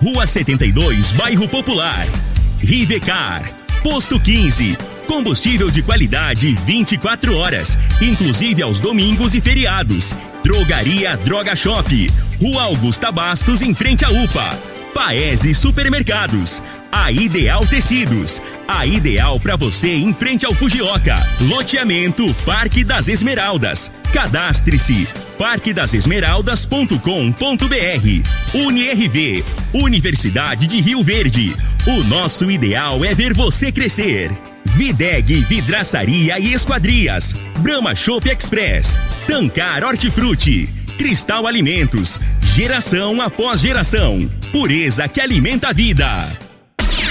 Rua 72, Bairro Popular. Rivecar, Posto 15, combustível de qualidade 24 horas, inclusive aos domingos e feriados. Drogaria Droga Shop, Rua Augusta Bastos, em frente à UPA. Paese Supermercados, a Ideal Tecidos, a ideal para você em frente ao Fujioka. Loteamento Parque das Esmeraldas. Cadastre-se parquedasesmeraldas.com.br. UniRV, Universidade de Rio Verde. O nosso ideal é ver você crescer. Videg Vidraçaria e Esquadrias. Brahma Shop Express. Tancar Hortifruti. Cristal Alimentos, geração após geração. Pureza que alimenta a vida.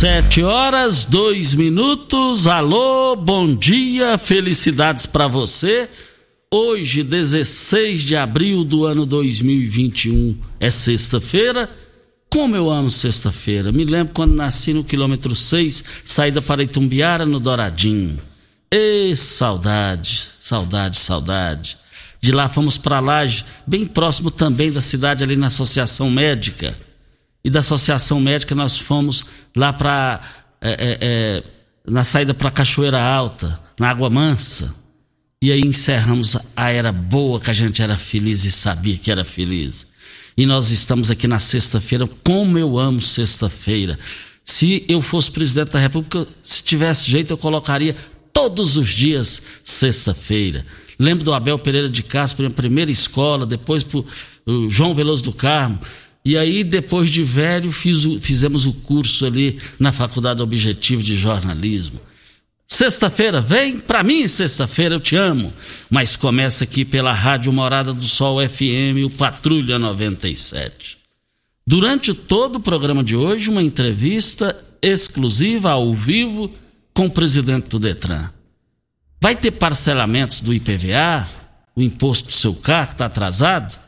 Sete horas, dois minutos. Alô, bom dia, felicidades para você. Hoje, 16 de abril do ano 2021, é sexta-feira. Como eu amo sexta-feira. Me lembro quando nasci no quilômetro 6, saída para Itumbiara, no Douradinho. Ê, saudade, saudade, saudade. De lá fomos para Laje, bem próximo também da cidade, ali na Associação Médica e da Associação Médica nós fomos lá para é, é, é, na saída para Cachoeira Alta, na Água Mansa. E aí encerramos a era boa que a gente era feliz e sabia que era feliz. E nós estamos aqui na sexta-feira, como eu amo sexta-feira. Se eu fosse presidente da República, se tivesse jeito, eu colocaria todos os dias sexta-feira. Lembro do Abel Pereira de Castro, a primeira escola, depois para o João Veloso do Carmo. E aí, depois de velho, fiz o, fizemos o curso ali na Faculdade Objetivo de Jornalismo. Sexta-feira, vem para mim, sexta-feira, eu te amo. Mas começa aqui pela Rádio Morada do Sol FM, o Patrulha 97. Durante todo o programa de hoje, uma entrevista exclusiva ao vivo com o presidente do Detran. Vai ter parcelamentos do IPVA, o imposto do seu carro que está atrasado?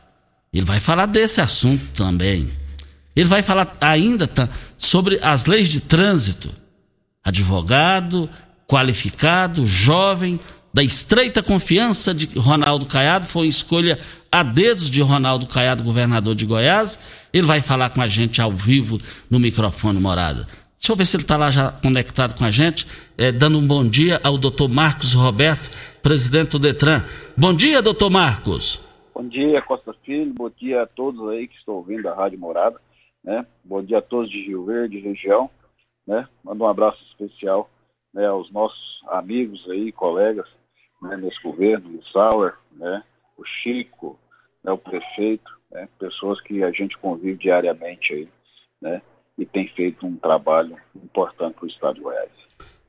Ele vai falar desse assunto também. Ele vai falar ainda sobre as leis de trânsito. Advogado, qualificado, jovem, da estreita confiança de Ronaldo Caiado, foi escolha a dedos de Ronaldo Caiado, governador de Goiás. Ele vai falar com a gente ao vivo no microfone morada. Deixa eu ver se ele está lá já conectado com a gente, é, dando um bom dia ao doutor Marcos Roberto, presidente do Detran. Bom dia, doutor Marcos. Bom dia, Costa Filho. Bom dia a todos aí que estão ouvindo a Rádio Morada. Né? Bom dia a todos de Rio Verde, região. Né? Mando um abraço especial né, aos nossos amigos aí, colegas né, nesse governo, o Sauer, né, o Chico, né, o prefeito, né, pessoas que a gente convive diariamente aí, né, e tem feito um trabalho importante para o Estado de Goiás.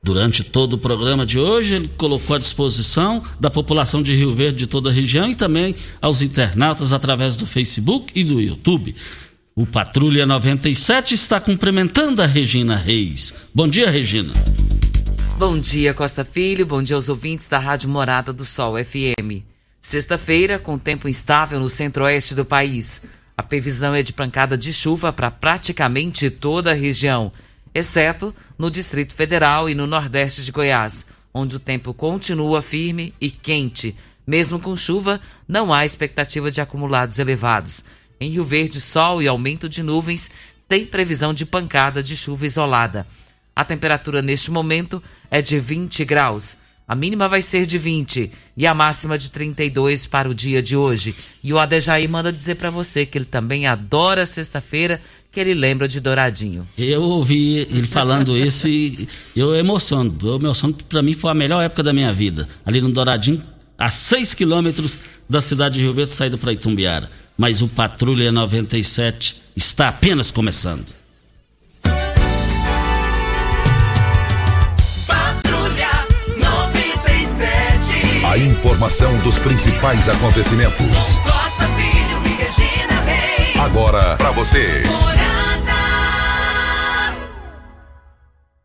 Durante todo o programa de hoje, ele colocou à disposição da população de Rio Verde de toda a região e também aos internautas através do Facebook e do YouTube. O Patrulha 97 está cumprimentando a Regina Reis. Bom dia, Regina. Bom dia, Costa Filho. Bom dia aos ouvintes da Rádio Morada do Sol FM. Sexta-feira, com tempo instável no centro-oeste do país. A previsão é de pancada de chuva para praticamente toda a região exceto no Distrito Federal e no Nordeste de Goiás, onde o tempo continua firme e quente. Mesmo com chuva, não há expectativa de acumulados elevados. Em Rio Verde, sol e aumento de nuvens, tem previsão de pancada de chuva isolada. A temperatura neste momento é de 20 graus. A mínima vai ser de 20 e a máxima de 32 para o dia de hoje. E o Adejaí manda dizer para você que ele também adora sexta-feira, que ele lembra de Douradinho. Eu ouvi ele falando isso e eu emociono. Eu emociono, para mim foi a melhor época da minha vida. Ali no Douradinho, a 6 quilômetros da cidade de Rio Verde, saído para Itumbiara. Mas o Patrulha 97 está apenas começando. Patrulha 97. A informação dos principais acontecimentos. Agora para você.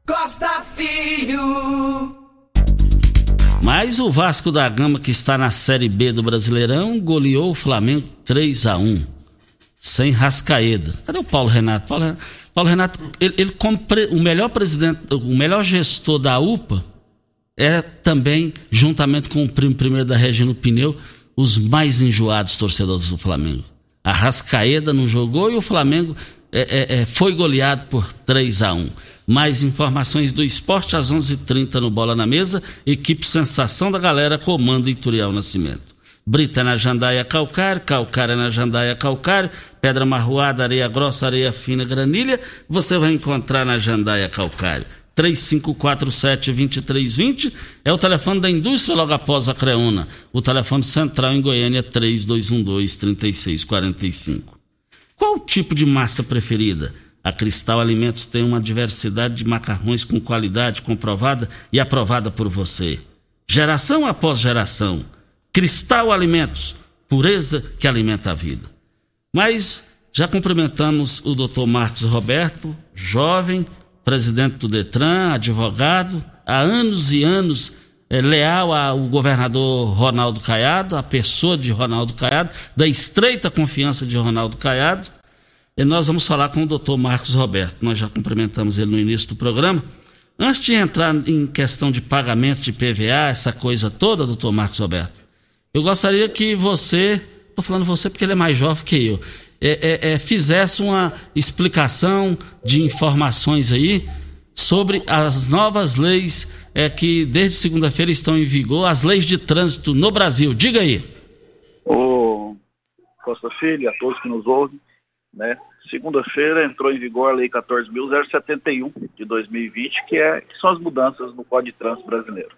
Costa Filho. Mas o Vasco da Gama, que está na Série B do Brasileirão, goleou o Flamengo 3 a 1 Sem Rascaeda. Cadê o Paulo Renato? Paulo Renato, Paulo Renato ele, ele como pre, o melhor presidente, o melhor gestor da UPA, é também, juntamente com o primo primeiro da Regina Pneu, os mais enjoados torcedores do Flamengo. A Rascaeda não jogou e o Flamengo é, é, é, foi goleado por 3 a 1 mais informações do esporte às 11:30 h 30 no Bola na Mesa. Equipe Sensação da Galera, comando Ituriel Nascimento. Brita na Jandaia Calcário, Calcária na Jandaia Calcário, Pedra Marroada, Areia Grossa, Areia Fina, Granilha, você vai encontrar na Jandaia Calcário. 3547-2320 é o telefone da indústria logo após a Creuna. O telefone central em Goiânia é 3212-3645. Qual o tipo de massa preferida? A Cristal Alimentos tem uma diversidade de macarrões com qualidade comprovada e aprovada por você. Geração após geração. Cristal Alimentos, pureza que alimenta a vida. Mas já cumprimentamos o Dr. Marcos Roberto, jovem, presidente do Detran, advogado, há anos e anos é, leal ao governador Ronaldo Caiado, a pessoa de Ronaldo Caiado, da estreita confiança de Ronaldo Caiado e nós vamos falar com o doutor Marcos Roberto. Nós já cumprimentamos ele no início do programa. Antes de entrar em questão de pagamento de PVA, essa coisa toda, doutor Marcos Roberto, eu gostaria que você, estou falando você porque ele é mais jovem que eu, é, é, é, fizesse uma explicação de informações aí sobre as novas leis é, que desde segunda-feira estão em vigor, as leis de trânsito no Brasil. Diga aí. Ô Costa Filho, a todos que nos ouvem, né? Segunda-feira entrou em vigor a Lei 14.071 de 2020, que, é, que são as mudanças no Código de Trânsito Brasileiro.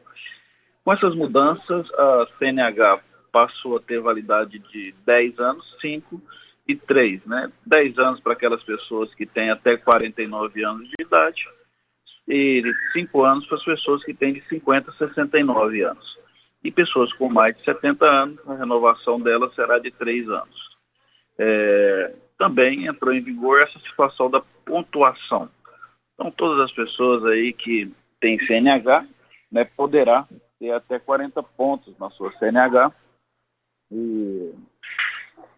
Com essas mudanças, a CNH passou a ter validade de 10 anos, 5 e 3. Né? 10 anos para aquelas pessoas que têm até 49 anos de idade e 5 anos para as pessoas que têm de 50 a 69 anos. E pessoas com mais de 70 anos, a renovação dela será de 3 anos. É, também entrou em vigor essa situação da pontuação. Então, todas as pessoas aí que têm CNH, né, poderá ter até 40 pontos na sua CNH e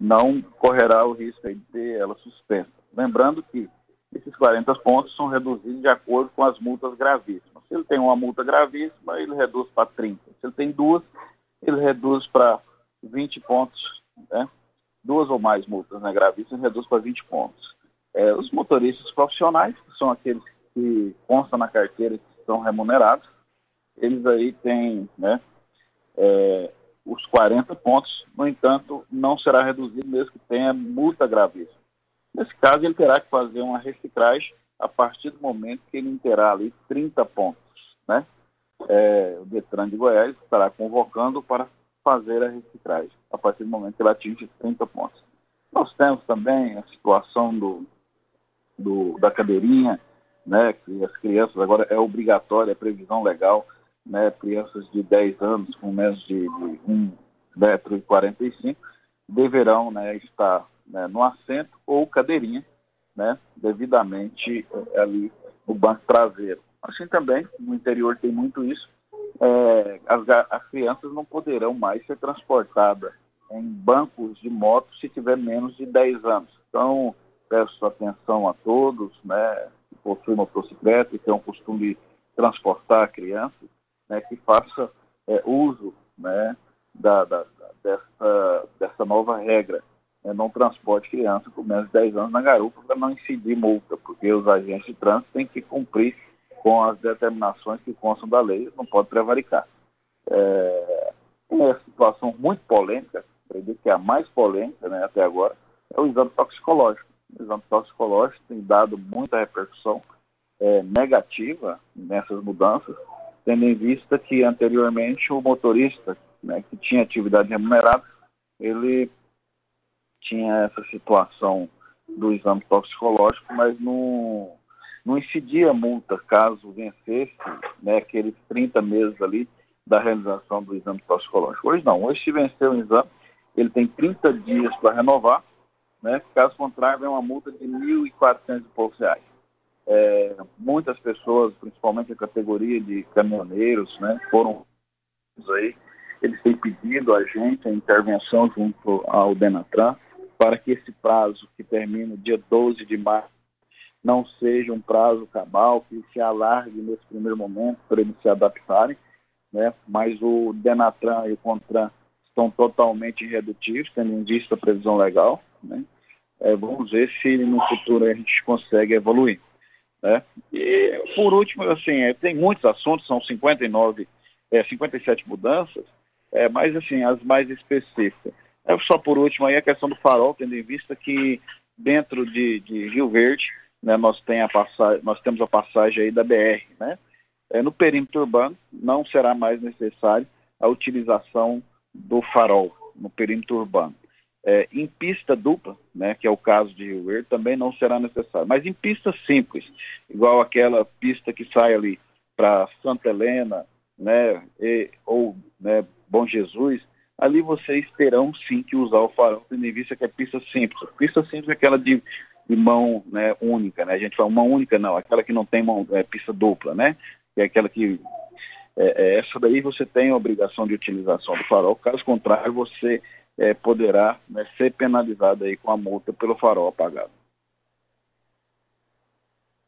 não correrá o risco de ter ela suspensa. Lembrando que esses 40 pontos são reduzidos de acordo com as multas gravíssimas. Se ele tem uma multa gravíssima, ele reduz para 30. Se ele tem duas, ele reduz para 20 pontos, né? duas ou mais multas né, gravíssimas, reduz para 20 pontos. É, os motoristas profissionais, que são aqueles que constam na carteira que são remunerados, eles aí têm né, é, os 40 pontos, no entanto, não será reduzido mesmo que tenha multa gravíssima. Nesse caso, ele terá que fazer uma reciclagem a partir do momento que ele terá ali 30 pontos. Né? É, o Detran de Goiás estará convocando para fazer a reciclagem, a partir do momento que ela atinge 30 pontos. Nós temos também a situação do, do, da cadeirinha, né, que as crianças agora é obrigatória, é previsão legal, né, crianças de 10 anos com menos de, de 1 metro e 45 deverão né, estar né, no assento ou cadeirinha, né, devidamente é, ali no banco traseiro. Assim também, no interior tem muito isso, é, as, as, crianças não poderão mais ser transportadas em bancos de moto se tiver menos de 10 anos. Então, peço atenção a todos, né, que possuem motocicleta e têm o costume de transportar crianças, né, que faça é, uso né, da, da, dessa, dessa nova regra. Né, não transporte criança com menos de 10 anos na garupa para não incidir multa, porque os agentes de trânsito têm que cumprir com as determinações que constam da lei, não pode prevaricar. É, uma situação muito polêmica, acredito que é a mais polêmica né, até agora, é o exame toxicológico. o exame toxicológico tem dado muita repercussão é, negativa nessas mudanças, tendo em vista que anteriormente o motorista né, que tinha atividade remunerada, ele tinha essa situação do exame toxicológico, mas não, não incidia multa caso vencesse né, aqueles 30 meses ali da realização do exame toxicológico. Hoje não, hoje se vencer o exame, ele tem 30 dias para renovar, né, caso contrário vem uma multa de R$ 1.400 e poucos reais. É, muitas pessoas, principalmente a categoria de caminhoneiros, né, foram aí, eles têm pedido a gente a intervenção junto ao Denatran para que esse prazo que termina dia 12 de março não seja um prazo cabal, que se alargue nesse primeiro momento para eles se adaptarem, né? mas o Denatran e o Contran estão totalmente irredutíveis, tendo em vista a previsão legal. Né? É, vamos ver se no futuro a gente consegue evoluir. Né? E, por último, assim, é, tem muitos assuntos, são 59, é, 57 mudanças, é, mas assim, as mais específicas. É, só por último aí a questão do farol, tendo em vista que dentro de, de Rio Verde, né, nós, tem a passagem, nós temos a passagem aí da BR, né? É, no perímetro urbano não será mais necessário a utilização do farol no perímetro urbano. É, em pista dupla, né, que é o caso de Rio Verde, também não será necessário. Mas em pista simples, igual aquela pista que sai ali para Santa Helena, né, e, ou né, Bom Jesus, ali vocês terão sim que usar o farol, tendo em vista que é pista simples. Pista simples é aquela de, de mão né, única, né? A gente fala mão única não, aquela que não tem mão, é, pista dupla, né? Que é aquela que é, é, essa daí você tem a obrigação de utilização do farol, caso contrário você é, poderá né, ser penalizado aí com a multa pelo farol apagado.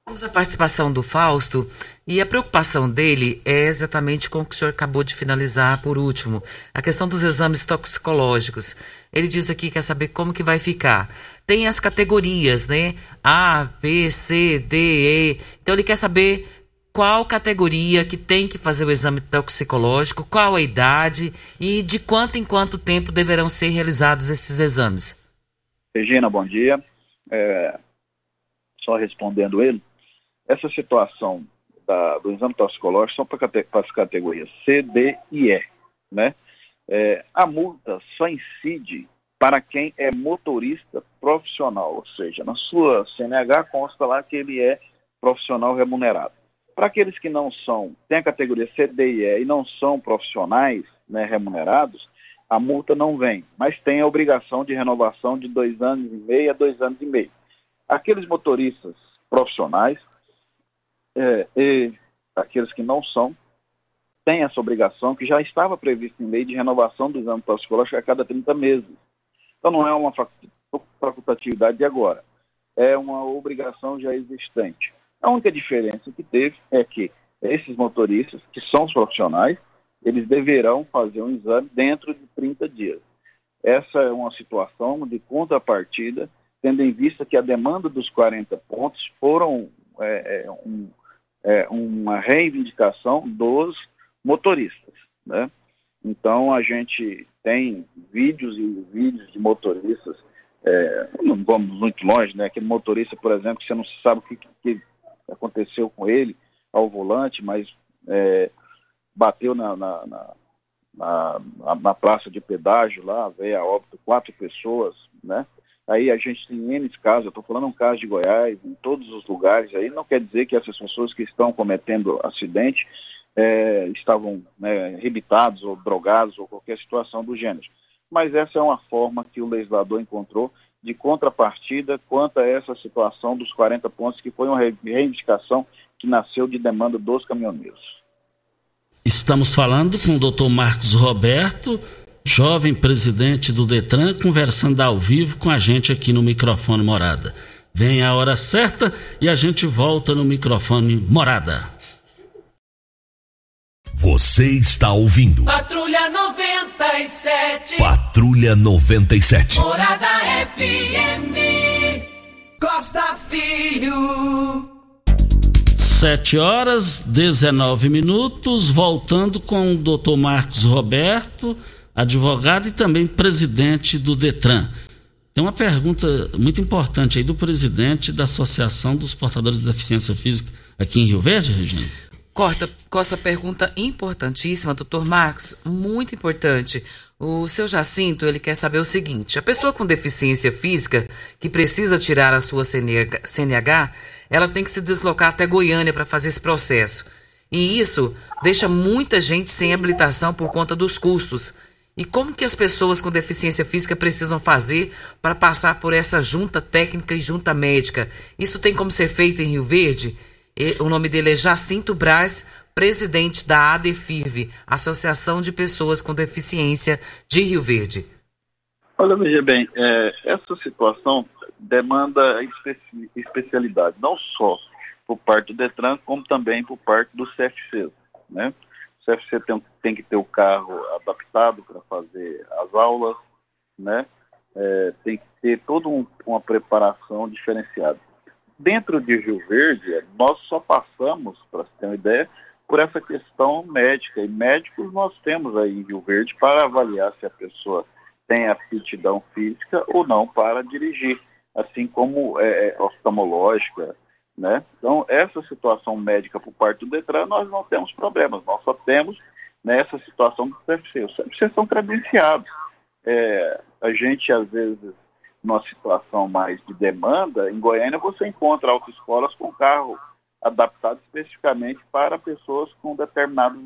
Vamos à participação do Fausto e a preocupação dele é exatamente com o que o senhor acabou de finalizar por último, a questão dos exames toxicológicos. Ele diz aqui que quer saber como que vai ficar. Tem as categorias, né? A, B, C, D, E. Então ele quer saber qual categoria que tem que fazer o exame toxicológico, qual a idade e de quanto em quanto tempo deverão ser realizados esses exames. Regina, bom dia. É, só respondendo ele, essa situação da, do exame toxicológico são para as categorias C, D e E. Né? É, a multa só incide para quem é motorista profissional, ou seja, na sua CNH consta lá que ele é profissional remunerado. Para aqueles que não são, tem a categoria C, D e E e não são profissionais né, remunerados, a multa não vem, mas tem a obrigação de renovação de dois anos e meio a dois anos e meio. Aqueles motoristas profissionais é, e aqueles que não são, têm essa obrigação que já estava prevista em lei de renovação do exame toxicológico a cada 30 meses. Então não é uma facultatividade de agora, é uma obrigação já existente. A única diferença que teve é que esses motoristas, que são os profissionais, eles deverão fazer um exame dentro de 30 dias. Essa é uma situação de contrapartida, tendo em vista que a demanda dos 40 pontos foram é, é um, é, uma reivindicação dos motoristas. Né? Então a gente tem vídeos e vídeos de motoristas, é, não vamos muito longe, né? Aquele motorista, por exemplo, que você não sabe o que, que aconteceu com ele ao volante, mas é, bateu na, na, na, na, na praça de pedágio lá, veio a óbito quatro pessoas, né? Aí a gente tem N casos, eu estou falando um caso de Goiás, em todos os lugares, aí não quer dizer que essas pessoas que estão cometendo acidente é, estavam né, rebitados ou drogados ou qualquer situação do gênero. Mas essa é uma forma que o legislador encontrou de contrapartida quanto a essa situação dos 40 pontos, que foi uma reivindicação que nasceu de demanda dos caminhoneiros. Estamos falando com o doutor Marcos Roberto, jovem presidente do Detran, conversando ao vivo com a gente aqui no microfone Morada. Vem a hora certa e a gente volta no microfone Morada. Você está ouvindo. Patrulha 97. Patrulha 97. Morada FM. Costa Filho. 7 horas 19 minutos, voltando com o doutor Marcos Roberto advogado e também presidente do Detran. Tem uma pergunta muito importante aí do presidente da Associação dos Portadores de Deficiência Física aqui em Rio Verde, Regina. Corta, Costa, pergunta importantíssima, doutor Marcos, muito importante. O seu Jacinto, ele quer saber o seguinte: a pessoa com deficiência física que precisa tirar a sua CNH, ela tem que se deslocar até Goiânia para fazer esse processo. E isso deixa muita gente sem habilitação por conta dos custos. E como que as pessoas com deficiência física precisam fazer para passar por essa junta técnica e junta médica? Isso tem como ser feito em Rio Verde? O nome dele é Jacinto Braz, presidente da ADEFIRV, Associação de Pessoas com Deficiência de Rio Verde. Olha, veja bem, é, essa situação demanda especi especialidade, não só por parte do Detran, como também por parte do CFC, né? CFC tem, tem que ter o carro adaptado para fazer as aulas, né? É, tem que ter toda um, uma preparação diferenciada. Dentro de Rio Verde, nós só passamos, para você ter uma ideia, por essa questão médica. E médicos nós temos aí em Rio Verde para avaliar se a pessoa tem aptidão física ou não para dirigir, assim como é, é oftalmológica, né? Então, essa situação médica por parte do Detran, nós não temos problemas, nós só temos nessa situação do CFC. Os CFC são credenciados. É, a gente, às vezes, numa situação mais de demanda, em Goiânia você encontra autoescolas com carro adaptado especificamente para pessoas com determinadas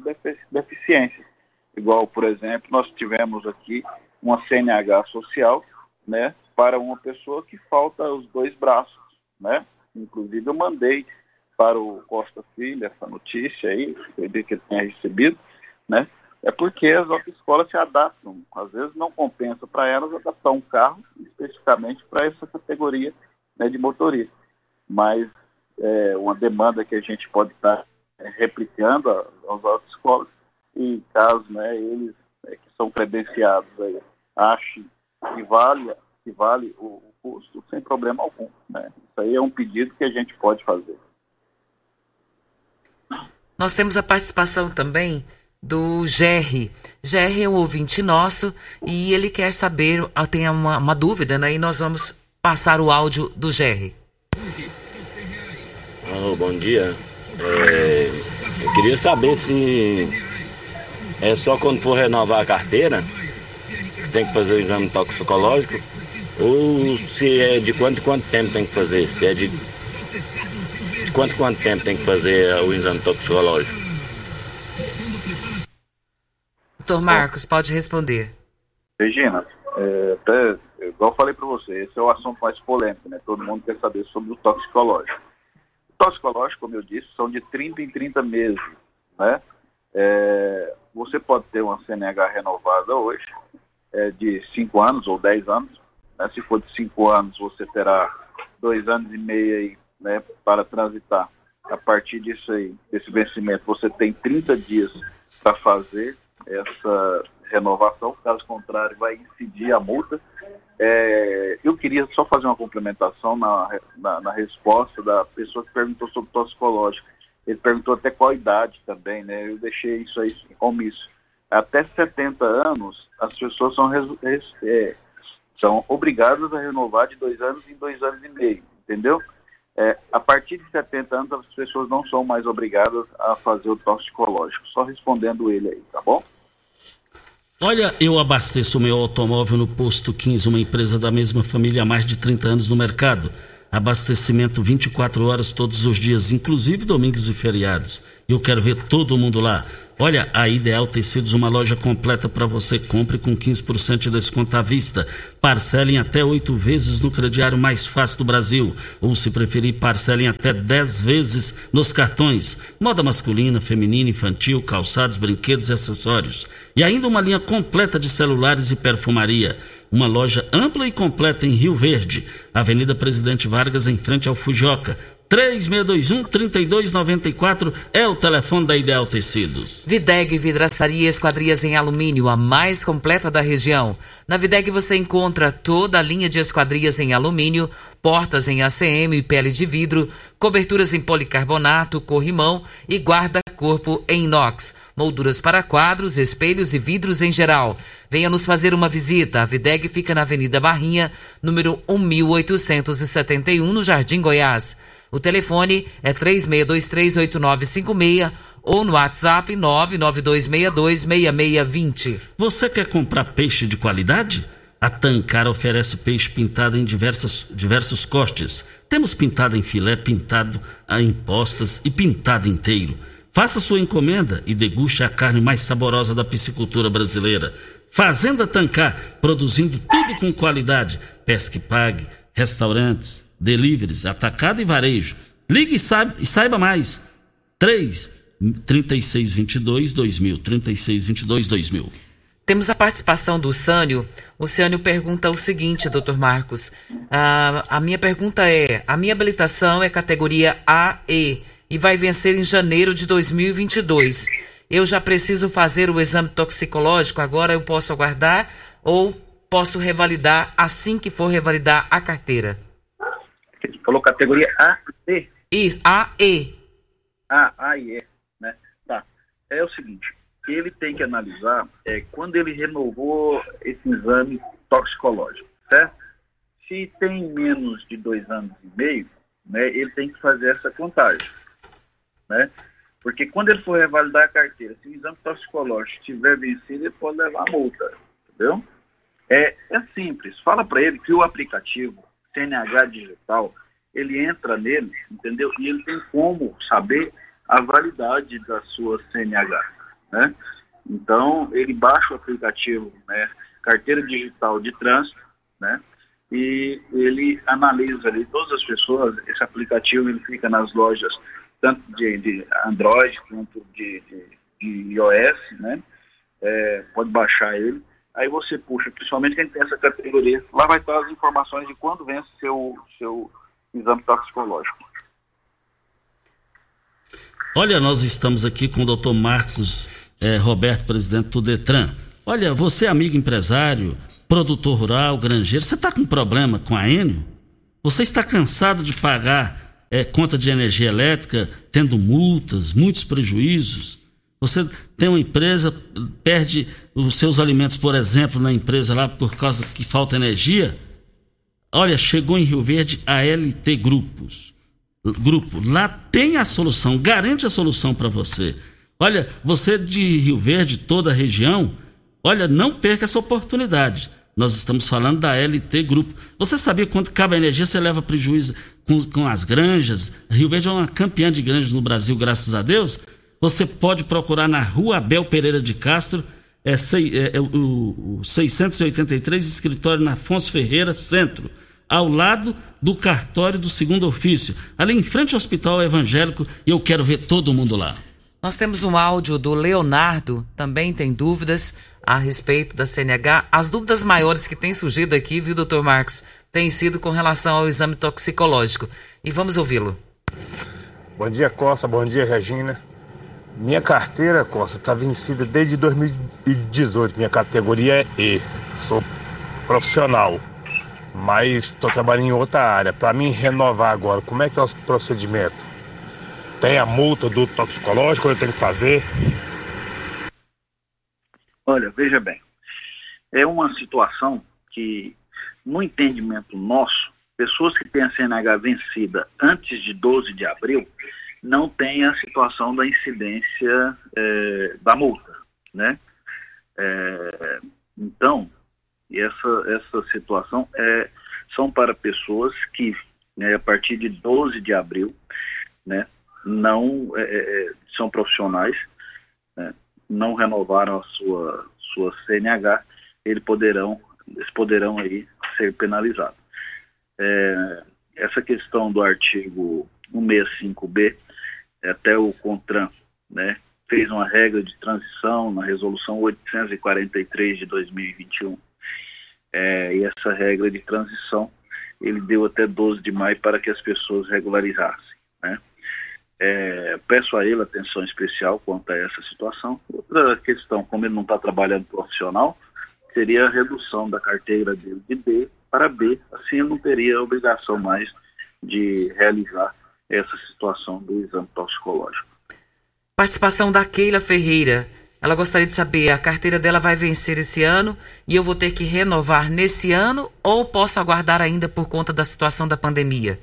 deficiências. Igual, por exemplo, nós tivemos aqui uma CNH social, né, para uma pessoa que falta os dois braços, né? Inclusive eu mandei para o Costa Filho essa notícia aí, acredito que ele tenha recebido, né? É porque as autoescolas se adaptam. Às vezes não compensa para elas adaptar um carro especificamente para essa categoria né, de motorista. Mas é uma demanda que a gente pode estar é, replicando às autoescolas e caso né, eles é, que são credenciados aí, achem que vale, que vale o, custo sem problema algum. Né? Isso aí é um pedido que a gente pode fazer. Nós temos a participação também do Gerry. Gerry é um ouvinte nosso e ele quer saber, ah, tem uma, uma dúvida, né? E nós vamos passar o áudio do Gerry. Alô, bom dia. É, eu queria saber se é só quando for renovar a carteira, tem que fazer o exame toxicológico ou se é de quanto quanto tempo tem que fazer? Se é de, quanto quanto tempo tem que fazer o exame toxicológico? Doutor Marcos, pode responder. Regina, é, até, igual eu falei para você, esse é o assunto mais polêmico, né? Todo mundo quer saber sobre o toxicológico. O toxicológico, como eu disse, são de 30 em 30 meses, né? É, você pode ter uma CNH renovada hoje, é, de 5 anos ou 10 anos, né? Se for de cinco anos, você terá dois anos e meio aí, né, para transitar. A partir disso aí, desse vencimento, você tem 30 dias para fazer essa renovação, caso contrário, vai incidir a multa. É, eu queria só fazer uma complementação na, na, na, resposta da pessoa que perguntou sobre toxicológico. Ele perguntou até qual idade também, né? Eu deixei isso aí omisso. Até 70 anos, as pessoas são é, são obrigadas a renovar de dois anos em dois anos e meio, entendeu? É, a partir de 70 anos, as pessoas não são mais obrigadas a fazer o toxicológico. Só respondendo ele aí, tá bom? Olha, eu abasteço o meu automóvel no Posto 15, uma empresa da mesma família há mais de 30 anos no mercado. Abastecimento 24 horas todos os dias, inclusive domingos e feriados. Eu quero ver todo mundo lá. Olha, a Ideal Tecidos, uma loja completa para você. Compre com 15% de desconto à vista. Parcelem até oito vezes no crediário mais fácil do Brasil. Ou, se preferir, parcelem até 10 vezes nos cartões. Moda masculina, feminina, infantil, calçados, brinquedos e acessórios. E ainda uma linha completa de celulares e perfumaria. Uma loja ampla e completa em Rio Verde, Avenida Presidente Vargas, em frente ao Fujoca. 3621-3294 é o telefone da Ideal Tecidos. Videg Vidraçaria Esquadrias em Alumínio, a mais completa da região. Na Videg você encontra toda a linha de esquadrias em alumínio, portas em ACM e pele de vidro, coberturas em policarbonato, corrimão e guarda corpo em inox, molduras para quadros, espelhos e vidros em geral. Venha nos fazer uma visita. A Videg fica na Avenida Barrinha, número 1871, no Jardim Goiás. O telefone é 36238956 ou no WhatsApp 992626620. Você quer comprar peixe de qualidade? A Tancar oferece peixe pintado em diversas, diversos cortes. Temos pintado em filé, pintado em postas e pintado inteiro. Faça sua encomenda e deguste a carne mais saborosa da piscicultura brasileira. Fazenda Tancar, produzindo tudo com qualidade. Pesque pague, restaurantes, deliveries, atacado e varejo. Ligue e saiba, e saiba mais. 3 3622 2000 3622 2000 temos a participação do Sânio. O Sânio pergunta o seguinte, doutor Marcos. Ah, a minha pergunta é: a minha habilitação é categoria AE e vai vencer em janeiro de 2022. Eu já preciso fazer o exame toxicológico, agora eu posso aguardar ou posso revalidar assim que for revalidar a carteira? Você falou categoria A e Isso, AE. A, A e E, né? Tá. É o seguinte, ele tem que analisar é, quando ele renovou esse exame toxicológico, certo? Se tem menos de dois anos e meio, né, ele tem que fazer essa contagem, né? Porque quando ele for revalidar a carteira, se o exame toxicológico estiver vencido, ele pode levar a multa, entendeu? É, é simples. Fala para ele que o aplicativo CNH digital, ele entra nele, entendeu? E ele tem como saber a validade da sua CNH né? Então, ele baixa o aplicativo, né, carteira digital de trânsito, né, e ele analisa ali todas as pessoas, esse aplicativo ele fica nas lojas tanto de, de Android quanto de, de, de iOS, né, é, pode baixar ele, aí você puxa, principalmente quem tem essa categoria, lá vai estar as informações de quando vence seu, seu exame toxicológico. Olha, nós estamos aqui com o doutor Marcos é, Roberto, presidente do Detran. Olha, você, amigo empresário, produtor rural, granjeiro, você está com problema com a Enio? Você está cansado de pagar é, conta de energia elétrica, tendo multas, muitos prejuízos? Você tem uma empresa, perde os seus alimentos, por exemplo, na empresa lá por causa que falta energia? Olha, chegou em Rio Verde a LT Grupos. Grupo, lá tem a solução, garante a solução para você. Olha, você de Rio Verde, toda a região, olha, não perca essa oportunidade. Nós estamos falando da LT Grupo. Você sabia quanto cabe a energia você leva prejuízo com, com as granjas? Rio Verde é uma campeã de granjas no Brasil, graças a Deus. Você pode procurar na rua Abel Pereira de Castro, é, é, é o, o 683, escritório na Afonso Ferreira, centro, ao lado do cartório do segundo ofício, ali em frente ao Hospital Evangélico, e eu quero ver todo mundo lá. Nós temos um áudio do Leonardo, também tem dúvidas a respeito da CNH. As dúvidas maiores que têm surgido aqui, viu, doutor Marcos, têm sido com relação ao exame toxicológico. E vamos ouvi-lo. Bom dia, Costa. Bom dia, Regina. Minha carteira, Costa, está vencida desde 2018. Minha categoria é E. Sou profissional, mas estou trabalhando em outra área. Para mim renovar agora, como é que é o procedimento? Tem a multa do toxicológico eu tenho que fazer? Olha, veja bem. É uma situação que, no entendimento nosso, pessoas que têm a CNH vencida antes de 12 de abril não têm a situação da incidência é, da multa, né? É, então, essa, essa situação é, são para pessoas que, né, a partir de 12 de abril, né, não é, é, são profissionais, né, não renovaram a sua, sua CNH, eles poderão, eles poderão aí ser penalizados. É, essa questão do artigo 165B, até o CONTRAN né, fez uma regra de transição na resolução 843 de 2021. É, e essa regra de transição ele deu até 12 de maio para que as pessoas regularizassem. Né? É, peço a ele atenção especial quanto a essa situação. Outra questão, como ele não está trabalhando profissional, seria a redução da carteira dele de D para B. Assim, ele não teria a obrigação mais de realizar essa situação do exame toxicológico. Participação da Keila Ferreira. Ela gostaria de saber, a carteira dela vai vencer esse ano e eu vou ter que renovar nesse ano ou posso aguardar ainda por conta da situação da pandemia?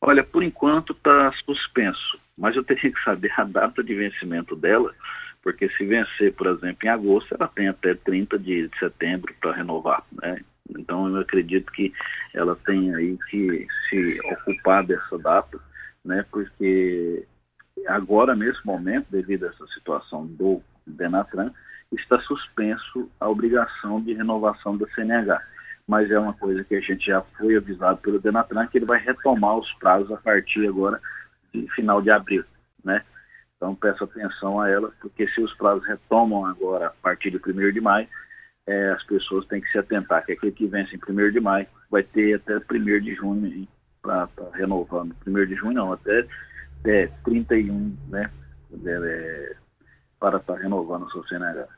Olha, por enquanto está suspenso, mas eu teria que saber a data de vencimento dela, porque se vencer, por exemplo, em agosto, ela tem até 30 de setembro para renovar, né? Então eu acredito que ela tem aí que se ocupar dessa data, né? Porque agora, nesse momento, devido a essa situação do Denatran, está suspenso a obrigação de renovação da CNH. Mas é uma coisa que a gente já foi avisado pelo Denatran que ele vai retomar os prazos a partir agora de final de abril, né? Então peço atenção a ela, porque se os prazos retomam agora a partir de 1 de maio, é, as pessoas têm que se atentar que aquele que vence em 1 de maio vai ter até 1 de junho para renovando. 1 de junho não, até, até 31, né? É, para estar renovando a sua CNH.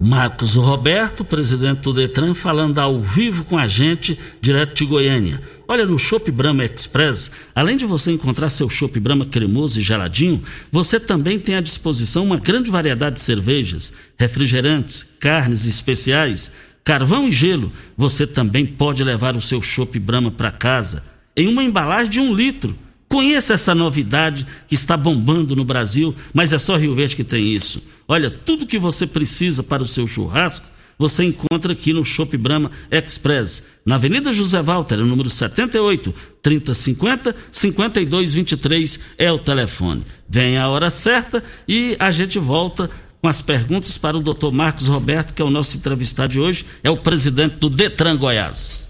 Marcos Roberto, presidente do Detran, falando ao vivo com a gente, direto de Goiânia. Olha, no Shop Brahma Express, além de você encontrar seu Shop Brahma cremoso e geladinho, você também tem à disposição uma grande variedade de cervejas, refrigerantes, carnes especiais, carvão e gelo. Você também pode levar o seu Shop Brahma para casa em uma embalagem de um litro Conheça essa novidade que está bombando no Brasil, mas é só Rio Verde que tem isso. Olha, tudo que você precisa para o seu churrasco, você encontra aqui no Shop Brahma Express, na Avenida José Walter, número 78, 3050 5223 é o telefone. Vem a hora certa e a gente volta com as perguntas para o Dr. Marcos Roberto, que é o nosso entrevistado de hoje, é o presidente do Detran Goiás.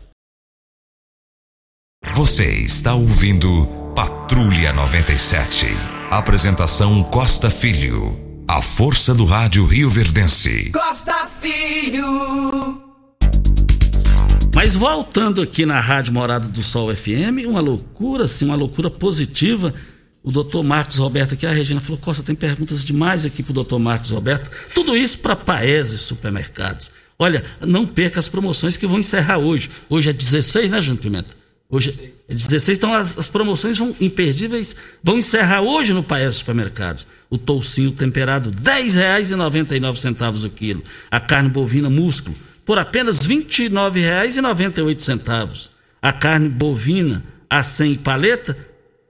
Você está ouvindo Patrulha 97. Apresentação Costa Filho. A força do rádio Rio Verdense. Costa Filho. Mas voltando aqui na Rádio Morada do Sol FM, uma loucura, sim, uma loucura positiva. O doutor Marcos Roberto aqui, a Regina falou: Costa, tem perguntas demais aqui pro doutor Marcos Roberto. Tudo isso para Paese Supermercados. Olha, não perca as promoções que vão encerrar hoje. Hoje é 16, né, Júnior Pimenta? Hoje é 16, então as, as, promoções vão imperdíveis, vão encerrar hoje no Paes Supermercados. O toucinho temperado, R$ 10,99 o quilo. A carne bovina músculo, por apenas R$ 29,98. A carne bovina a 100 paleta,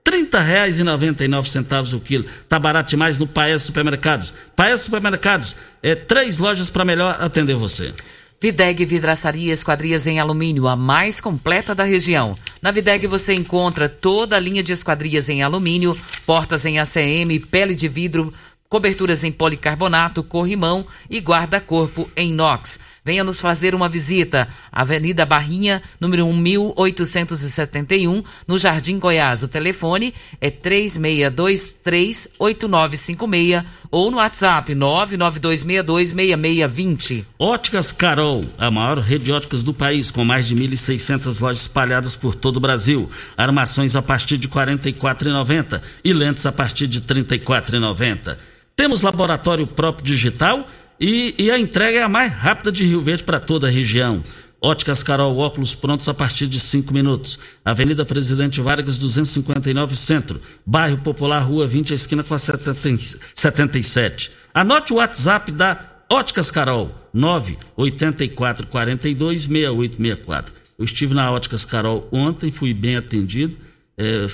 R$ 30,99 o quilo. Tá barato demais no Paes Supermercados. Paes Supermercados, é três lojas para melhor atender você. Videg Vidraçaria Esquadrias em Alumínio, a mais completa da região. Na Videg você encontra toda a linha de esquadrias em alumínio, portas em ACM, pele de vidro, coberturas em policarbonato, corrimão e guarda-corpo em inox. Venha nos fazer uma visita. Avenida Barrinha, número 1871, no Jardim Goiás. O telefone é 36238956 ou no WhatsApp 992626620. Óticas Carol, a maior rede de óticas do país, com mais de 1.600 lojas espalhadas por todo o Brasil. Armações a partir de R$ 44,90 e lentes a partir de R$ 34,90. Temos laboratório próprio digital e, e, a entrega é a mais rápida de Rio Verde para toda a região. Óticas Carol, óculos prontos a partir de 5 minutos. Avenida Presidente Vargas, 259 Centro. Bairro Popular, Rua 20, a esquina com a 77. Anote o WhatsApp da Óticas Carol, 984 42 6864. Eu estive na Óticas Carol ontem, fui bem atendido. É,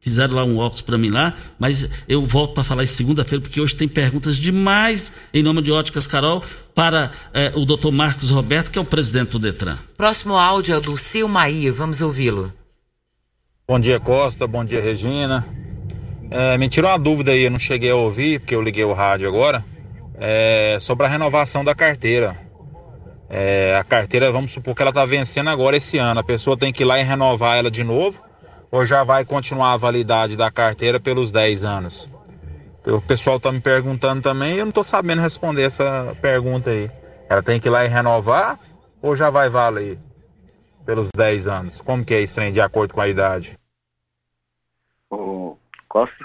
fizeram lá um óculos para mim lá, mas eu volto para falar isso segunda-feira, porque hoje tem perguntas demais em nome de Óticas Carol para eh, o doutor Marcos Roberto, que é o presidente do Detran. Próximo áudio é do Silmaí, vamos ouvi-lo. Bom dia, Costa, bom dia, Regina. É, me tirou uma dúvida aí, eu não cheguei a ouvir, porque eu liguei o rádio agora, é, sobre a renovação da carteira. É, a carteira, vamos supor que ela está vencendo agora esse ano, a pessoa tem que ir lá e renovar ela de novo, ou já vai continuar a validade da carteira pelos 10 anos? O pessoal está me perguntando também eu não estou sabendo responder essa pergunta aí. Ela tem que ir lá e renovar ou já vai valer pelos 10 anos? Como que é isso, trem, de acordo com a idade? Costa,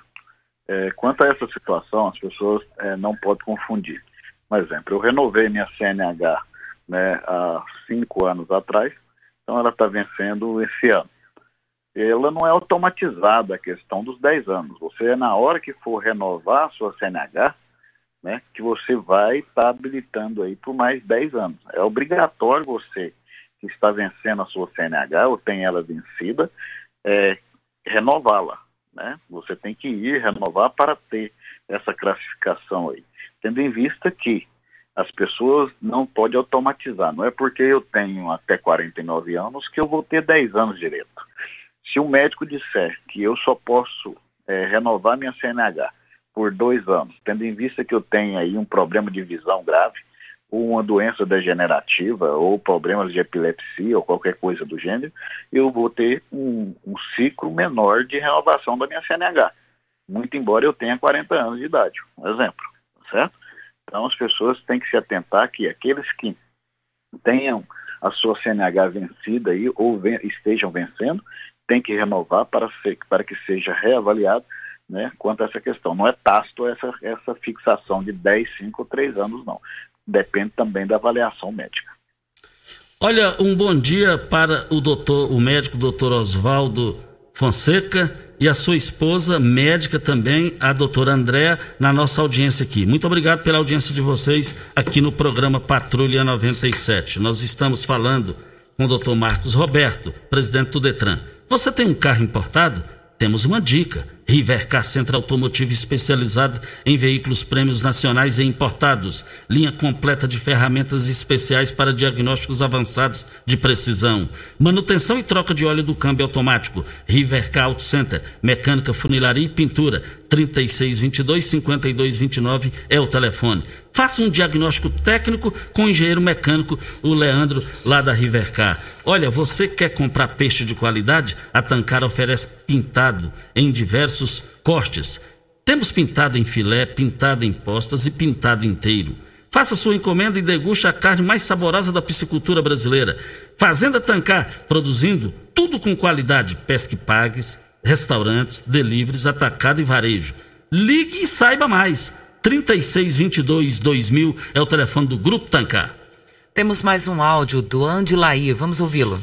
é, quanto a essa situação, as pessoas é, não podem confundir. Por exemplo, eu renovei minha CNH né, há cinco anos atrás, então ela está vencendo esse ano. Ela não é automatizada a questão dos 10 anos. Você, na hora que for renovar a sua CNH, né, que você vai estar tá habilitando aí por mais 10 anos. É obrigatório você que está vencendo a sua CNH ou tem ela vencida, é, renová-la. Né? Você tem que ir renovar para ter essa classificação aí. Tendo em vista que as pessoas não podem automatizar. Não é porque eu tenho até 49 anos que eu vou ter 10 anos direito. Se o médico disser que eu só posso é, renovar minha CNH por dois anos, tendo em vista que eu tenho aí um problema de visão grave, ou uma doença degenerativa, ou problemas de epilepsia, ou qualquer coisa do gênero, eu vou ter um, um ciclo menor de renovação da minha CNH. Muito embora eu tenha 40 anos de idade, um exemplo, certo? Então as pessoas têm que se atentar que aqueles que tenham a sua CNH vencida aí, ou ven estejam vencendo, tem que renovar para, ser, para que seja reavaliado né, quanto a essa questão. Não é tácito essa, essa fixação de 10, 5 ou 3 anos, não. Depende também da avaliação médica. Olha, um bom dia para o doutor, o médico doutor Oswaldo Fonseca e a sua esposa, médica também, a doutora Andréa, na nossa audiência aqui. Muito obrigado pela audiência de vocês aqui no programa Patrulha 97. Nós estamos falando com o doutor Marcos Roberto, presidente do Detran. Você tem um carro importado? Temos uma dica. Rivercar Centro Automotivo especializado em veículos prêmios nacionais e importados. Linha completa de ferramentas especiais para diagnósticos avançados de precisão. Manutenção e troca de óleo do câmbio automático. Rivercar Auto Center. Mecânica, funilaria e pintura. 3622-5229 é o telefone. Faça um diagnóstico técnico com o engenheiro mecânico, o Leandro, lá da Rivercar. Olha, você quer comprar peixe de qualidade? A Tancar oferece pintado em diversos cortes. Temos pintado em filé, pintado em postas e pintado inteiro. Faça sua encomenda e deguste a carne mais saborosa da piscicultura brasileira. Fazenda Tancar, produzindo tudo com qualidade. Pesque pagues, restaurantes, deliveries, atacado e varejo. Ligue e saiba mais. 3622 2000 é o telefone do Grupo Tancar. Temos mais um áudio do Andilair, vamos ouvi-lo.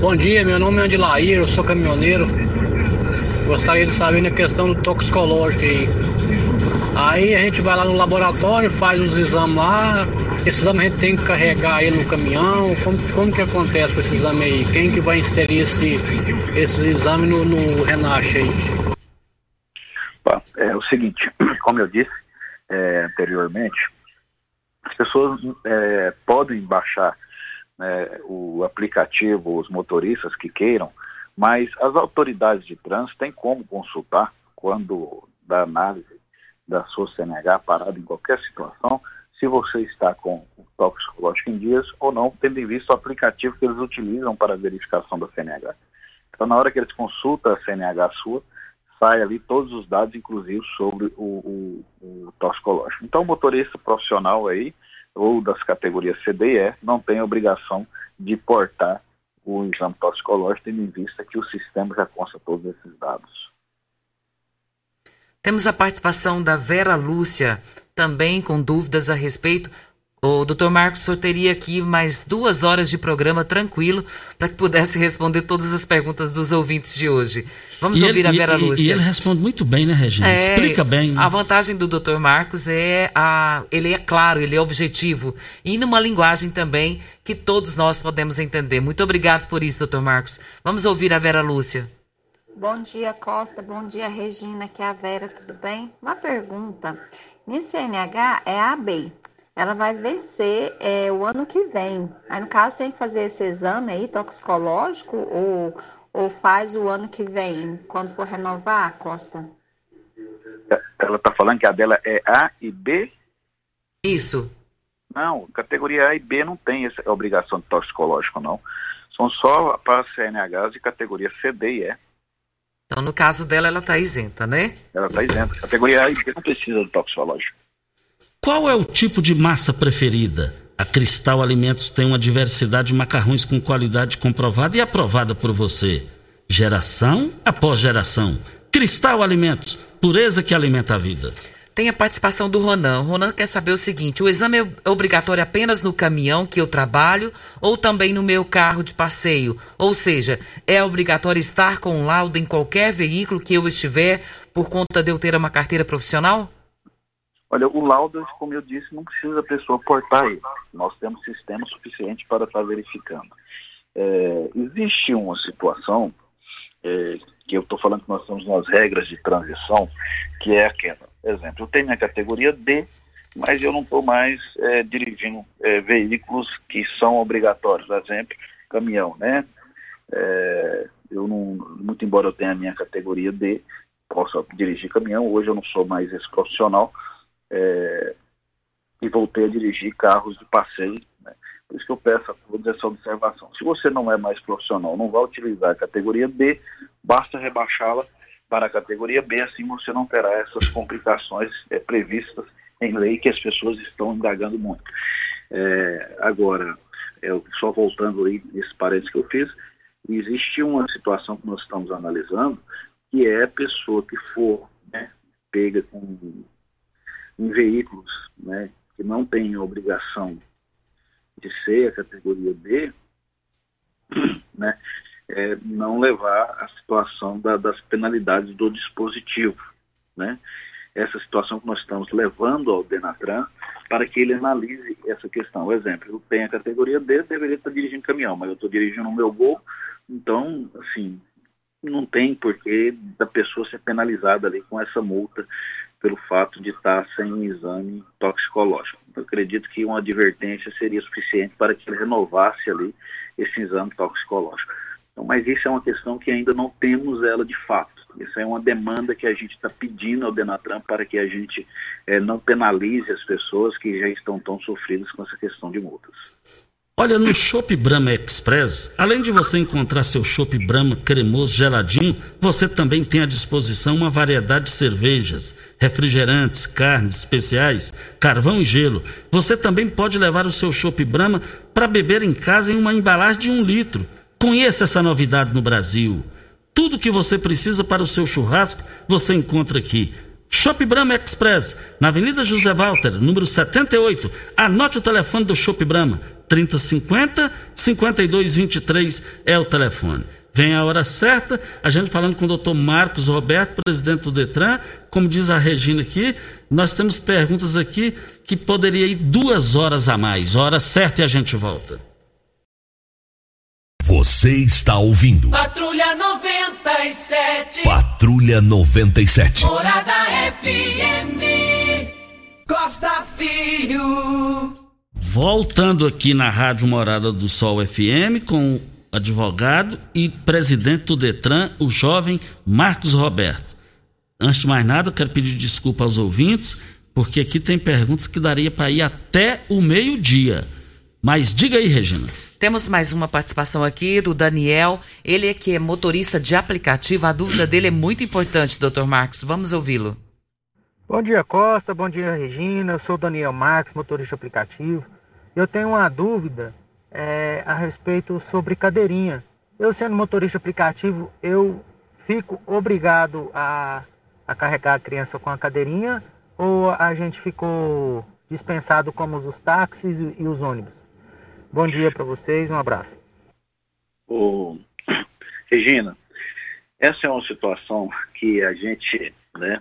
Bom dia, meu nome é Andilair, eu sou caminhoneiro. Gostaria de saber na questão do toxicológico aí. Aí a gente vai lá no laboratório, faz os exames lá, esse exame a gente tem que carregar ele no caminhão, como, como que acontece com esse exame aí? Quem que vai inserir esse, esse exame no, no aí? É o seguinte, como eu disse é, anteriormente, as pessoas é, podem baixar né, o aplicativo, os motoristas que queiram, mas as autoridades de trânsito têm como consultar quando da análise da sua CNH parada em qualquer situação, se você está com o toxicológico em dias ou não, tendo em vista o aplicativo que eles utilizam para a verificação da CNH. Então, na hora que eles consultam a CNH sua, sai ali todos os dados, inclusive sobre o, o, o toxicológico. Então, o motorista profissional aí, ou das categorias C, D e E, não tem obrigação de portar o exame toxicológico, tendo em vista que o sistema já consta todos esses dados. Temos a participação da Vera Lúcia, também com dúvidas a respeito o doutor Marcos Sor teria aqui mais duas horas de programa tranquilo para que pudesse responder todas as perguntas dos ouvintes de hoje. Vamos e ouvir ele, a Vera e, Lúcia. E ele responde muito bem, né, Regina? É, Explica bem. A vantagem do doutor Marcos é a, ele é claro, ele é objetivo e numa linguagem também que todos nós podemos entender. Muito obrigado por isso, doutor Marcos. Vamos ouvir a Vera Lúcia. Bom dia, Costa. Bom dia, Regina. Aqui é a Vera, tudo bem? Uma pergunta. Minha CNH é AB ela vai vencer é, o ano que vem. Aí, no caso, tem que fazer esse exame aí, toxicológico, ou, ou faz o ano que vem, quando for renovar, Costa? Ela está falando que a dela é A e B? Isso. Não, categoria A e B não tem essa obrigação de toxicológico, não. São só para CNHs de categoria C, D e E. Então, no caso dela, ela está isenta, né? Ela está isenta. Categoria A e B não precisa de toxicológico. Qual é o tipo de massa preferida? A Cristal Alimentos tem uma diversidade de macarrões com qualidade comprovada e aprovada por você. Geração após geração. Cristal Alimentos, pureza que alimenta a vida. Tem a participação do Ronan. Ronan quer saber o seguinte: o exame é obrigatório apenas no caminhão que eu trabalho ou também no meu carro de passeio? Ou seja, é obrigatório estar com um laudo em qualquer veículo que eu estiver por conta de eu ter uma carteira profissional? Olha, o laudo, como eu disse, não precisa a pessoa portar ele. Nós temos sistema suficiente para estar verificando. É, existe uma situação é, que eu estou falando que nós temos nas regras de transição, que é aquela. Exemplo, eu tenho minha categoria D, mas eu não estou mais é, dirigindo é, veículos que são obrigatórios, exemplo, caminhão, né? É, eu não, muito embora eu tenha a minha categoria D, possa dirigir caminhão, hoje eu não sou mais esse profissional é, e voltei a dirigir carros de passeio, né? Por isso que eu peço a todos essa observação. Se você não é mais profissional, não vai utilizar a categoria B, basta rebaixá-la para a categoria B, assim você não terá essas complicações é, previstas em lei que as pessoas estão indagando muito. É, agora, eu, só voltando aí nesse parênteses que eu fiz, existe uma situação que nós estamos analisando, que é a pessoa que for né, pega com em veículos né, que não têm obrigação de ser a categoria B, né, é, não levar a situação da, das penalidades do dispositivo. Né? Essa situação que nós estamos levando ao Denatran para que ele analise essa questão. O exemplo, eu tenho a categoria D, deveria estar dirigindo caminhão, mas eu estou dirigindo o meu gol, então, assim, não tem porquê da pessoa ser penalizada ali com essa multa pelo fato de estar sem exame toxicológico. Eu acredito que uma advertência seria suficiente para que ele renovasse ali esse exame toxicológico. Então, mas isso é uma questão que ainda não temos ela de fato. Isso é uma demanda que a gente está pedindo ao Denatran para que a gente é, não penalize as pessoas que já estão tão sofridas com essa questão de multas. Olha, no Shop Brahma Express, além de você encontrar seu Shop Brahma cremoso geladinho, você também tem à disposição uma variedade de cervejas, refrigerantes, carnes especiais, carvão e gelo. Você também pode levar o seu Shop Brahma para beber em casa em uma embalagem de um litro. Conheça essa novidade no Brasil. Tudo que você precisa para o seu churrasco, você encontra aqui. Shop Brahma Express, na Avenida José Walter, número 78. Anote o telefone do Shop Brahma, 3050 5223 é o telefone. Vem a hora certa, a gente falando com o doutor Marcos Roberto, presidente do Detran. Como diz a Regina aqui, nós temos perguntas aqui que poderia ir duas horas a mais. Hora certa e a gente volta. Você está ouvindo. Patrulha 97. Patrulha 97. Morada FM. Costa Filho. Voltando aqui na Rádio Morada do Sol FM com o advogado e presidente do Detran, o jovem Marcos Roberto. Antes de mais nada, eu quero pedir desculpa aos ouvintes, porque aqui tem perguntas que daria para ir até o meio-dia. Mas diga aí, Regina. Temos mais uma participação aqui do Daniel. Ele é que é motorista de aplicativo. A dúvida dele é muito importante, doutor Marcos. Vamos ouvi-lo. Bom dia, Costa. Bom dia, Regina. Eu sou Daniel Marques, motorista aplicativo. Eu tenho uma dúvida é, a respeito sobre cadeirinha. Eu, sendo motorista aplicativo, eu fico obrigado a, a carregar a criança com a cadeirinha ou a gente ficou dispensado como os táxis e, os ônibus? Bom dia para vocês, um abraço. Ô, Regina, essa é uma situação que a gente, né,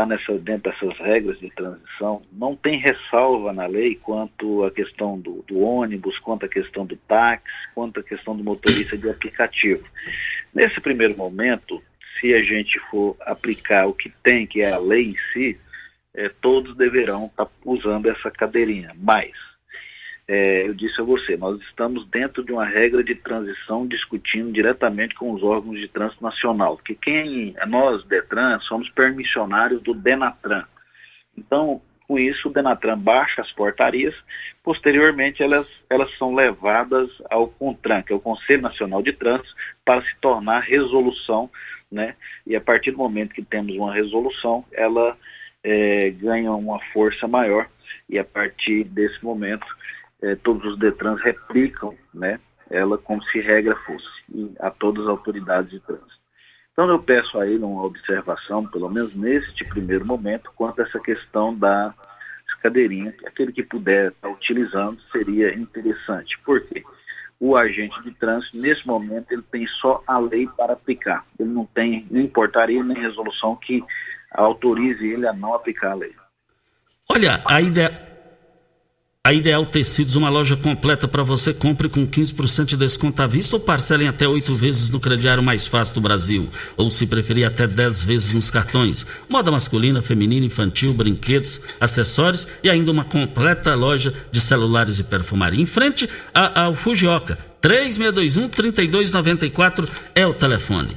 está nessa, dentro dessas regras de transição, não tem ressalva na lei quanto à questão do, do, ônibus, quanto à questão do táxi, quanto à questão do motorista de aplicativo. Nesse primeiro momento, se a gente for aplicar o que tem, que é a lei em si, é, todos deverão estar tá usando essa cadeirinha. Mas é, eu disse a você, nós estamos dentro de uma regra de transição discutindo diretamente com os órgãos de trânsito nacional, que quem, nós, Detran, somos permissionários do Denatran. Então, com isso, o Denatran baixa as portarias, posteriormente elas, elas são levadas ao CONTRAN, que é o Conselho Nacional de Trânsito, para se tornar resolução, né? E a partir do momento que temos uma resolução, ela é, ganha uma força maior, e a partir desse momento eh, todos os Detrans replicam né, ela como se regra fosse, a todas as autoridades de trânsito. Então eu peço a ele uma observação, pelo menos neste primeiro momento, quanto a essa questão da cadeirinha, aquele que puder estar utilizando seria interessante. Por quê? O agente de trânsito, nesse momento, ele tem só a lei para aplicar. Ele não tem nem portaria nem resolução que autorize ele a não aplicar a lei. Olha, a ideia, a Ideal Tecidos, uma loja completa para você. Compre com 15% de desconto à vista ou parcelem até oito vezes no crediário mais fácil do Brasil. Ou, se preferir, até 10 vezes nos cartões. Moda masculina, feminina, infantil, brinquedos, acessórios e ainda uma completa loja de celulares e perfumaria. Em frente ao Fujioka. 3621-3294 é o telefone.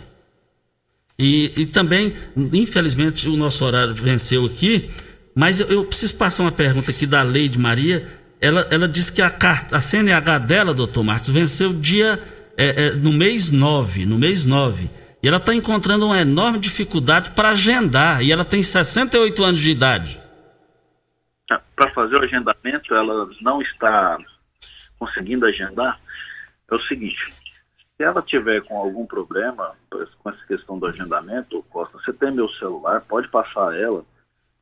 E, e também, infelizmente, o nosso horário venceu aqui. Mas eu, eu, preciso passar uma pergunta aqui da Leide Maria. Ela, ela disse que a, carta, a CNH dela, doutor Marcos, venceu dia é, é, no mês 9, no mês 9. E ela está encontrando uma enorme dificuldade para agendar. E ela tem 68 anos de idade. Ah, para fazer o agendamento, ela não está conseguindo agendar. É o seguinte: se ela tiver com algum problema com essa questão do agendamento, Costa, você tem meu celular, pode passar ela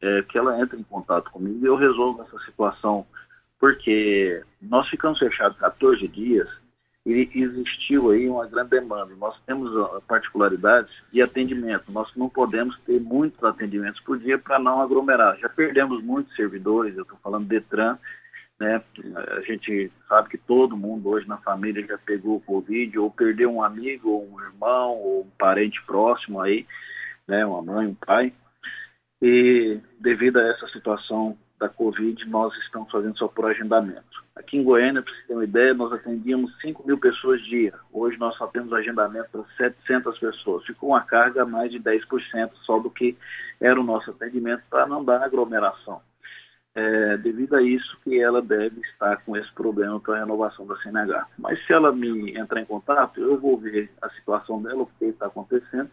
é, que ela entre em contato comigo e eu resolvo essa situação, porque nós ficamos fechados 14 dias e existiu aí uma grande demanda. Nós temos particularidades de atendimento, nós não podemos ter muitos atendimentos por dia para não aglomerar. Já perdemos muitos servidores, eu estou falando Detran, né? A gente sabe que todo mundo hoje na família já pegou o Covid, ou perdeu um amigo, ou um irmão, ou um parente próximo aí, né? Uma mãe, um pai. E devido a essa situação da Covid, nós estamos fazendo só por agendamento. Aqui em Goiânia, para você ter uma ideia, nós atendíamos 5 mil pessoas dia. Hoje nós só temos agendamento para 700 pessoas. Ficou uma carga mais de 10% só do que era o nosso atendimento para não dar aglomeração. É, devido a isso que ela deve estar com esse problema para a renovação da CNH. Mas se ela me entrar em contato, eu vou ver a situação dela, o que está acontecendo,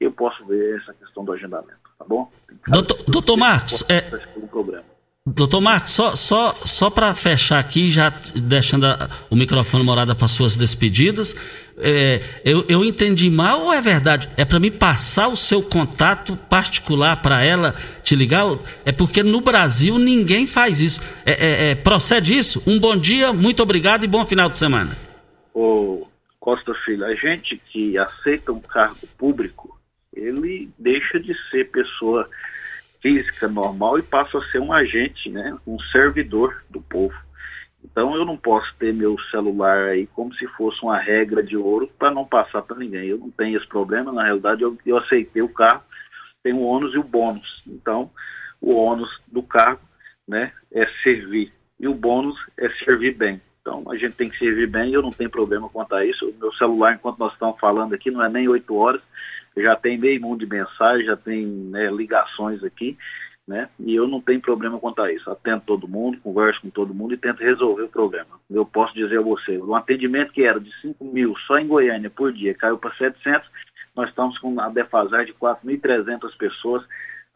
eu posso ver essa questão do agendamento, tá bom? Doutor, doutor Marcos, é, doutor Marcos, só, só, só para fechar aqui, já deixando a, o microfone morada para suas despedidas, é, eu, eu entendi mal ou é verdade? É para mim passar o seu contato particular para ela te ligar? É porque no Brasil ninguém faz isso. É, é, é, procede isso? Um bom dia, muito obrigado e bom final de semana. Ô Costa Filho, a gente que aceita um cargo público, ele deixa de ser pessoa física normal e passa a ser um agente, né, um servidor do povo. Então eu não posso ter meu celular aí como se fosse uma regra de ouro para não passar para ninguém. Eu não tenho esse problema, na realidade eu, eu aceitei o carro, tem o ônus e o bônus. Então o ônus do cargo né, é servir e o bônus é servir bem. Então a gente tem que servir bem eu não tenho problema quanto a isso. O meu celular, enquanto nós estamos falando aqui, não é nem oito horas, já tem meio mundo de mensagem, já tem né, ligações aqui, né? E eu não tenho problema quanto a isso. Atendo todo mundo, converso com todo mundo e tento resolver o problema. Eu posso dizer a você, um atendimento que era de 5 mil só em Goiânia por dia caiu para 700, nós estamos com a defasagem de 4.300 pessoas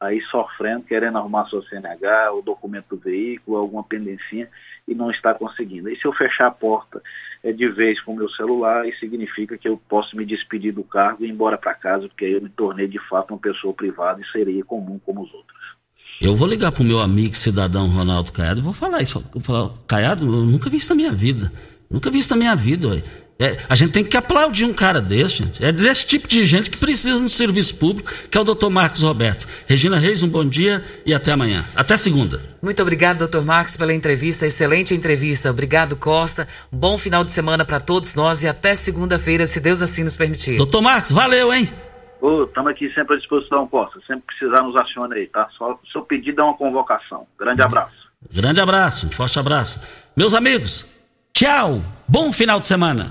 aí sofrendo, querendo arrumar sua CNH, o documento do veículo, alguma pendencinha e não está conseguindo. E se eu fechar a porta é, de vez com o meu celular, isso significa que eu posso me despedir do cargo e ir embora para casa, porque aí eu me tornei de fato uma pessoa privada e seria comum como os outros. Eu vou ligar pro meu amigo cidadão Ronaldo Caiado e vou falar isso. Vou falar, Caiado, eu nunca vi isso na minha vida. Nunca vi isso na minha vida. Ué. É, a gente tem que aplaudir um cara desse, gente. É desse tipo de gente que precisa no serviço público, que é o doutor Marcos Roberto. Regina Reis, um bom dia e até amanhã. Até segunda. Muito obrigado, doutor Marcos, pela entrevista. Excelente entrevista. Obrigado, Costa. Bom final de semana para todos nós e até segunda-feira, se Deus assim nos permitir. Doutor Marcos, valeu, hein? Estamos aqui sempre à disposição, Costa. Sempre precisar, nos acione aí, tá? Só seu pedido é uma convocação. Grande abraço. Grande abraço, um forte abraço. Meus amigos, tchau. Bom final de semana.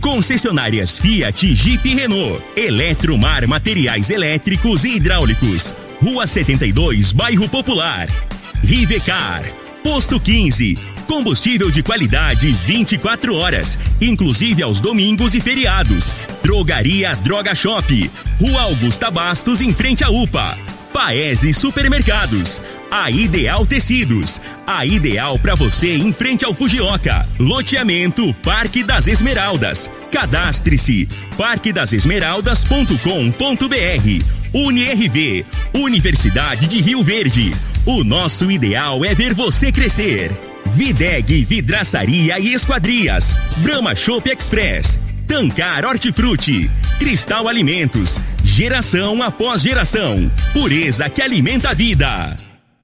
concessionárias Fiat, Jeep e Renault. Eletromar Materiais Elétricos e Hidráulicos. Rua 72, Bairro Popular. Rivecar. Posto 15. Combustível de qualidade 24 horas, inclusive aos domingos e feriados. Drogaria Droga Shop. Rua Augusta Bastos, em frente à UPA. Paese Supermercados. A Ideal Tecidos. A ideal para você em frente ao Fujioka. Loteamento Parque das Esmeraldas. Cadastre-se parquedasesmeraldas.com.br. UniRV, Universidade de Rio Verde. O nosso ideal é ver você crescer. Videg Vidraçaria e Esquadrias. Brahma Shop Express. Tancar Hortifruti. Cristal Alimentos. Geração após geração. Pureza que alimenta a vida.